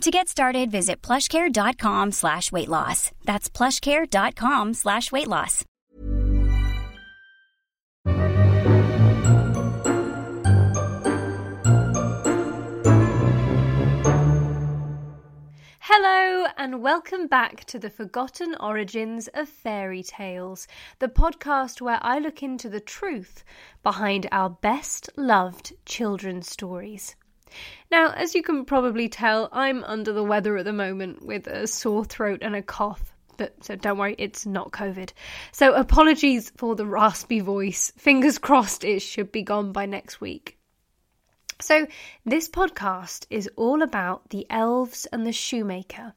To get started, visit plushcare.com slash weight loss. That's plushcare.com slash weight loss. Hello, and welcome back to the Forgotten Origins of Fairy Tales, the podcast where I look into the truth behind our best loved children's stories. Now, as you can probably tell, I'm under the weather at the moment with a sore throat and a cough. But so don't worry, it's not COVID. So apologies for the raspy voice. Fingers crossed it should be gone by next week. So, this podcast is all about the elves and the shoemaker.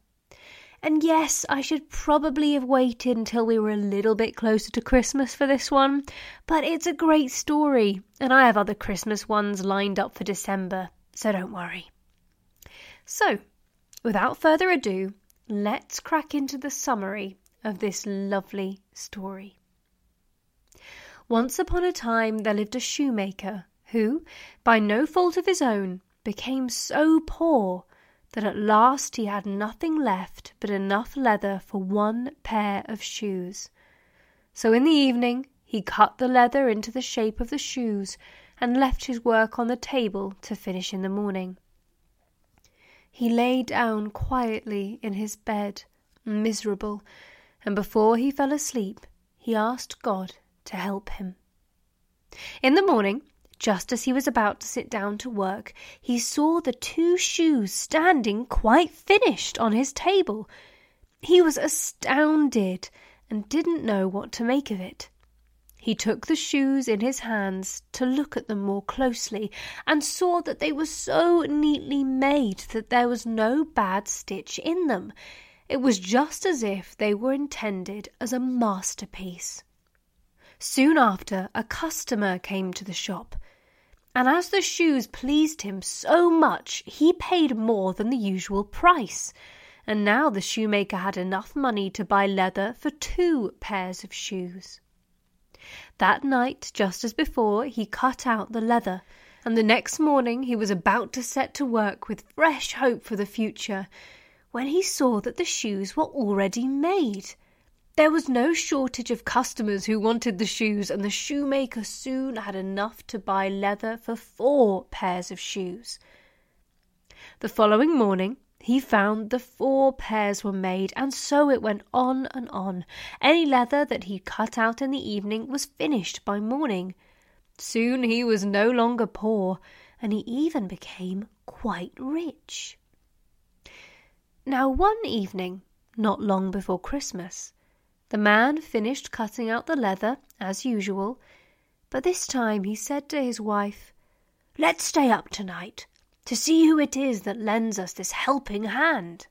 And yes, I should probably have waited until we were a little bit closer to Christmas for this one, but it's a great story, and I have other Christmas ones lined up for December, so don't worry. So, without further ado, let's crack into the summary of this lovely story. Once upon a time there lived a shoemaker who, by no fault of his own, became so poor that at last he had nothing left but enough leather for one pair of shoes. So in the evening he cut the leather into the shape of the shoes and left his work on the table to finish in the morning. He lay down quietly in his bed, miserable, and before he fell asleep he asked God to help him. In the morning just as he was about to sit down to work, he saw the two shoes standing quite finished on his table. He was astounded and didn't know what to make of it. He took the shoes in his hands to look at them more closely and saw that they were so neatly made that there was no bad stitch in them. It was just as if they were intended as a masterpiece. Soon after, a customer came to the shop and as the shoes pleased him so much, he paid more than the usual price. And now the shoemaker had enough money to buy leather for two pairs of shoes. That night, just as before, he cut out the leather, and the next morning he was about to set to work with fresh hope for the future, when he saw that the shoes were already made. There was no shortage of customers who wanted the shoes, and the shoemaker soon had enough to buy leather for four pairs of shoes. The following morning he found the four pairs were made, and so it went on and on. Any leather that he cut out in the evening was finished by morning. Soon he was no longer poor, and he even became quite rich. Now, one evening, not long before Christmas, the man finished cutting out the leather, as usual, but this time he said to his wife, Let's stay up tonight to see who it is that lends us this helping hand.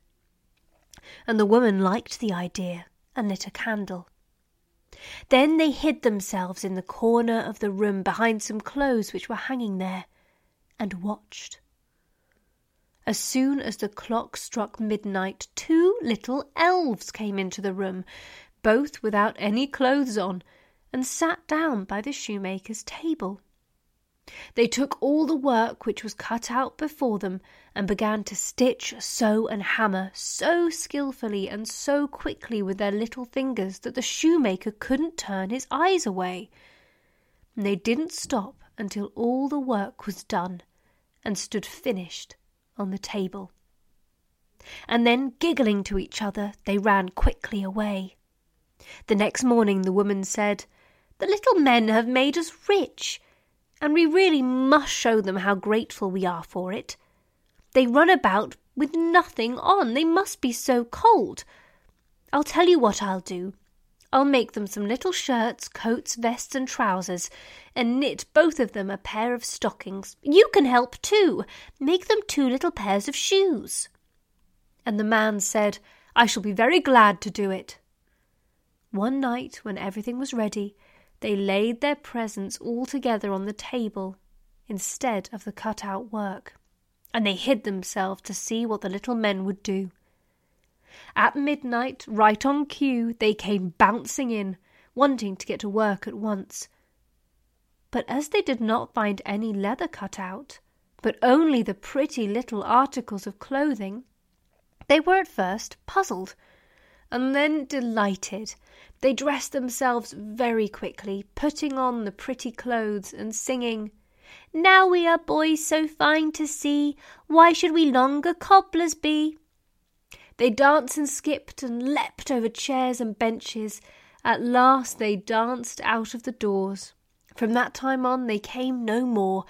And the woman liked the idea and lit a candle. Then they hid themselves in the corner of the room behind some clothes which were hanging there and watched. As soon as the clock struck midnight, two little elves came into the room both without any clothes on, and sat down by the shoemaker's table. They took all the work which was cut out before them, and began to stitch, sew, and hammer so skilfully and so quickly with their little fingers that the shoemaker couldn't turn his eyes away. And they didn't stop until all the work was done and stood finished on the table. And then, giggling to each other, they ran quickly away. The next morning the woman said, The little men have made us rich, and we really must show them how grateful we are for it. They run about with nothing on, they must be so cold. I'll tell you what I'll do. I'll make them some little shirts, coats, vests, and trousers, and knit both of them a pair of stockings. You can help too. Make them two little pairs of shoes. And the man said, I shall be very glad to do it. One night, when everything was ready, they laid their presents all together on the table instead of the cut out work, and they hid themselves to see what the little men would do. At midnight, right on cue, they came bouncing in, wanting to get to work at once. But as they did not find any leather cut out, but only the pretty little articles of clothing, they were at first puzzled, and then delighted. They dressed themselves very quickly, putting on the pretty clothes and singing, Now we are boys so fine to see, why should we longer cobblers be? They danced and skipped and leapt over chairs and benches. At last they danced out of the doors. From that time on they came no more,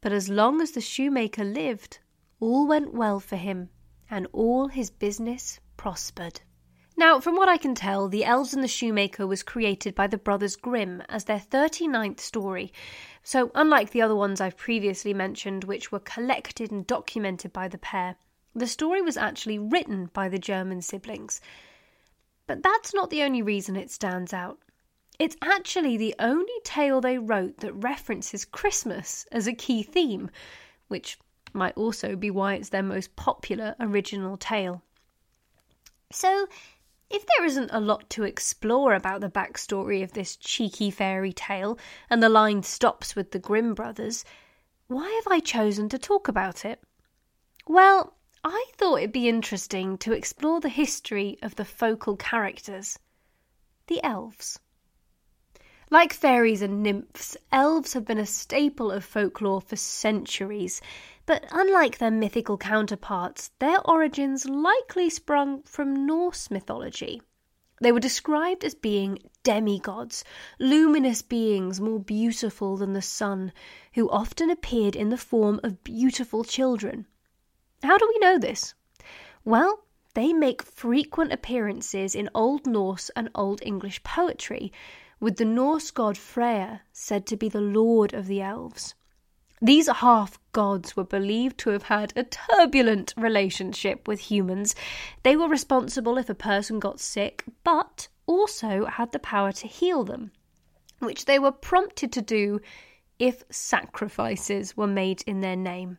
but as long as the shoemaker lived, all went well for him, and all his business prospered. Now, from what I can tell, The Elves and the Shoemaker was created by the brothers Grimm as their 39th story. So, unlike the other ones I've previously mentioned, which were collected and documented by the pair, the story was actually written by the German siblings. But that's not the only reason it stands out. It's actually the only tale they wrote that references Christmas as a key theme, which might also be why it's their most popular original tale. So, if there isn't a lot to explore about the backstory of this cheeky fairy tale, and the line stops with the Grimm brothers, why have I chosen to talk about it? Well, I thought it'd be interesting to explore the history of the focal characters, the elves. Like fairies and nymphs, elves have been a staple of folklore for centuries, but unlike their mythical counterparts, their origins likely sprung from Norse mythology. They were described as being demigods, luminous beings more beautiful than the sun, who often appeared in the form of beautiful children. How do we know this? Well, they make frequent appearances in Old Norse and Old English poetry, with the Norse god Freyr said to be the lord of the elves. These half gods were believed to have had a turbulent relationship with humans. They were responsible if a person got sick, but also had the power to heal them, which they were prompted to do if sacrifices were made in their name.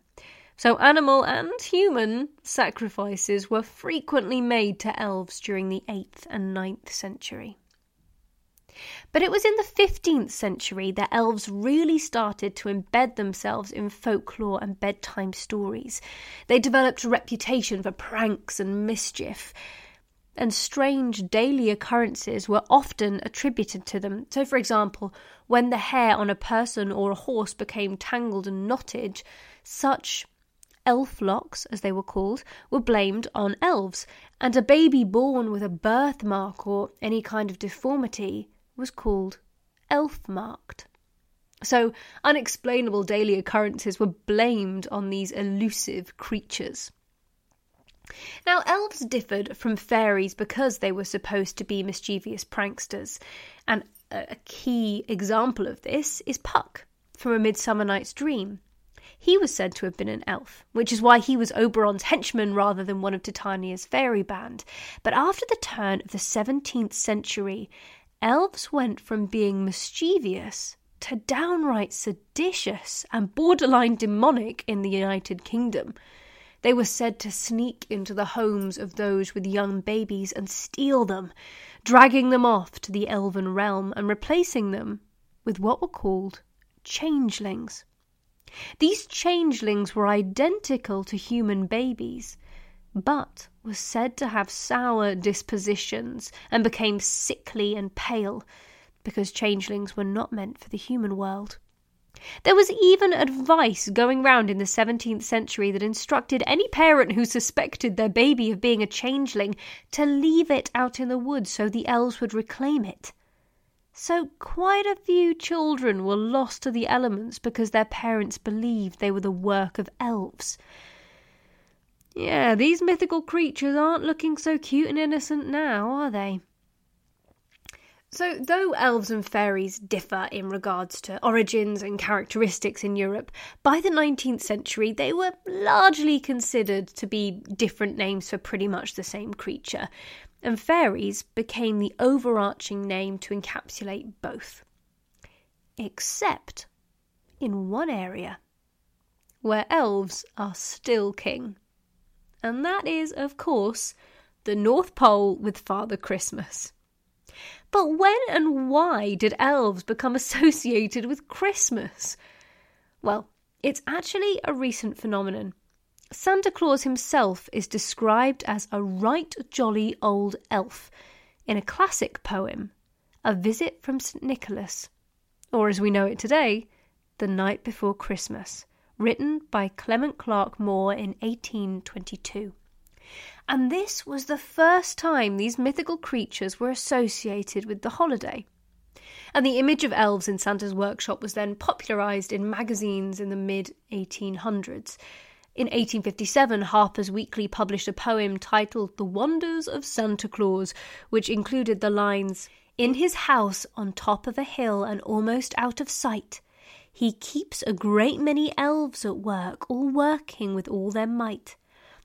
So, animal and human sacrifices were frequently made to elves during the 8th and ninth century. But it was in the 15th century that elves really started to embed themselves in folklore and bedtime stories. They developed a reputation for pranks and mischief, and strange daily occurrences were often attributed to them. So, for example, when the hair on a person or a horse became tangled and knotted, such elf locks, as they were called, were blamed on elves, and a baby born with a birthmark or any kind of deformity was called elf marked. So, unexplainable daily occurrences were blamed on these elusive creatures. Now, elves differed from fairies because they were supposed to be mischievous pranksters, and a key example of this is Puck from A Midsummer Night's Dream. He was said to have been an elf, which is why he was Oberon's henchman rather than one of Titania's fairy band. But after the turn of the 17th century, elves went from being mischievous to downright seditious and borderline demonic in the United Kingdom. They were said to sneak into the homes of those with young babies and steal them, dragging them off to the elven realm and replacing them with what were called changelings. These changelings were identical to human babies, but was said to have sour dispositions and became sickly and pale because changelings were not meant for the human world. There was even advice going round in the 17th century that instructed any parent who suspected their baby of being a changeling to leave it out in the woods so the elves would reclaim it. So, quite a few children were lost to the elements because their parents believed they were the work of elves. Yeah, these mythical creatures aren't looking so cute and innocent now, are they? So, though elves and fairies differ in regards to origins and characteristics in Europe, by the 19th century they were largely considered to be different names for pretty much the same creature. and fairies became the overarching name to encapsulate both. Except in one area, where elves are still king. And that is, of course, the North Pole with Father Christmas. But when and why did elves become associated with Christmas? Well, it's actually a recent phenomenon. Santa Claus himself is described as a right jolly old elf in a classic poem, A Visit from St. Nicholas, or as we know it today, The Night Before Christmas, written by Clement Clarke Moore in 1822. And this was the first time these mythical creatures were associated with the holiday. And the image of elves in Santa's workshop was then popularised in magazines in the mid 1800s. In 1857, Harper's Weekly published a poem titled The Wonders of Santa Claus, which included the lines In his house on top of a hill and almost out of sight, he keeps a great many elves at work, all working with all their might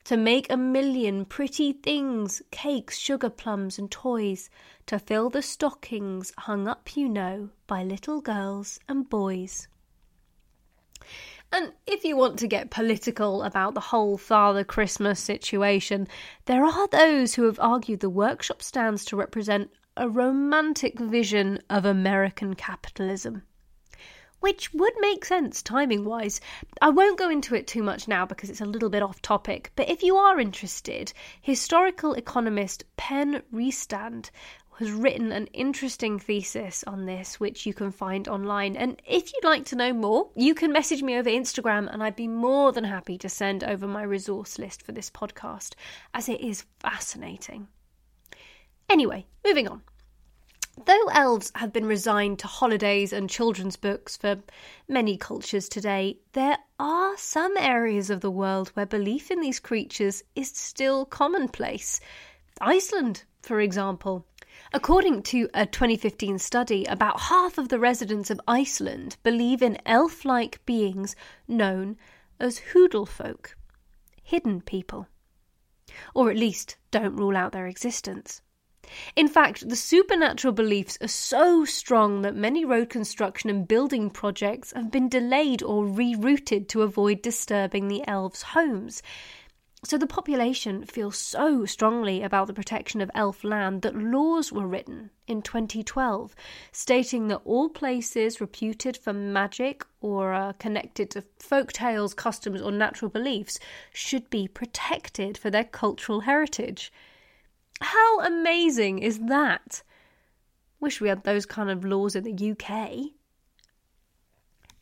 to make a million pretty things, cakes, sugar plums, and toys, to fill the stockings hung up, you know, by little girls and boys. And if you want to get political about the whole Father Christmas situation, there are those who have argued the workshop stands to represent a romantic vision of American capitalism which would make sense timing wise. I won't go into it too much now because it's a little bit off topic, but if you are interested, historical economist Penn Restad has written an interesting thesis on this, which you can find online. And if you'd like to know more, you can message me over Instagram, and I'd be more than happy to send over my resource list for this podcast, as it is fascinating. Anyway, moving on. Though elves have been resigned to holidays and children's books for many cultures today, there are some areas of the world where belief in these creatures is still commonplace. Iceland, for example. According to a 2015 study, about half of the residents of Iceland believe in elf like beings known as Huldufólk, hidden people. Or at least don't rule out their existence. In fact, the supernatural beliefs are so strong that many road construction and building projects have been delayed or rerouted to avoid disturbing the elves' homes. So the population feels so strongly about the protection of elf land that laws were written in 2012 stating that all places reputed for magic or uh, connected to folk tales, customs, or natural beliefs should be protected for their cultural heritage. How amazing is that? Wish we had those kind of laws in the UK.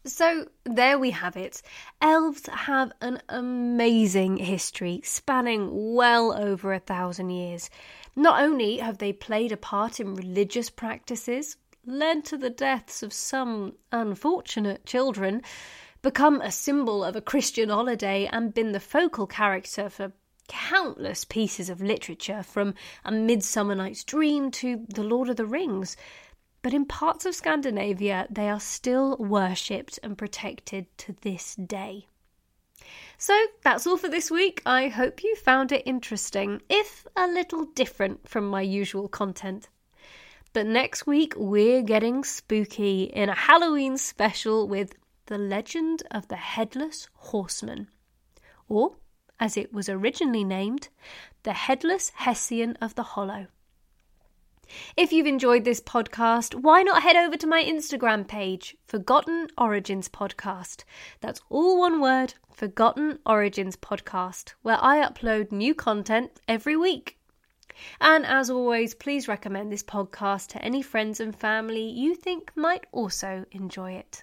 So there we have it. Elves have an amazing history spanning well over a thousand years. Not only have they played a part in religious practices, led to the deaths of some unfortunate children, become a symbol of a Christian holiday, and been the focal character for countless pieces of literature, from A Midsummer Night's Dream to The Lord of the Rings. But in parts of Scandinavia, they are still worshipped and protected to this day. So that's all for this week. I hope you found it interesting, if a little different from my usual content. But next week, we're getting spooky in a Halloween special with The Legend of the Headless Horseman. Or as it was originally named, the Headless Hessian of the Hollow. If you've enjoyed this podcast, why not head over to my Instagram page, Forgotten Origins Podcast? That's all one word, Forgotten Origins Podcast, where I upload new content every week. And as always, please recommend this podcast to any friends and family you think might also enjoy it.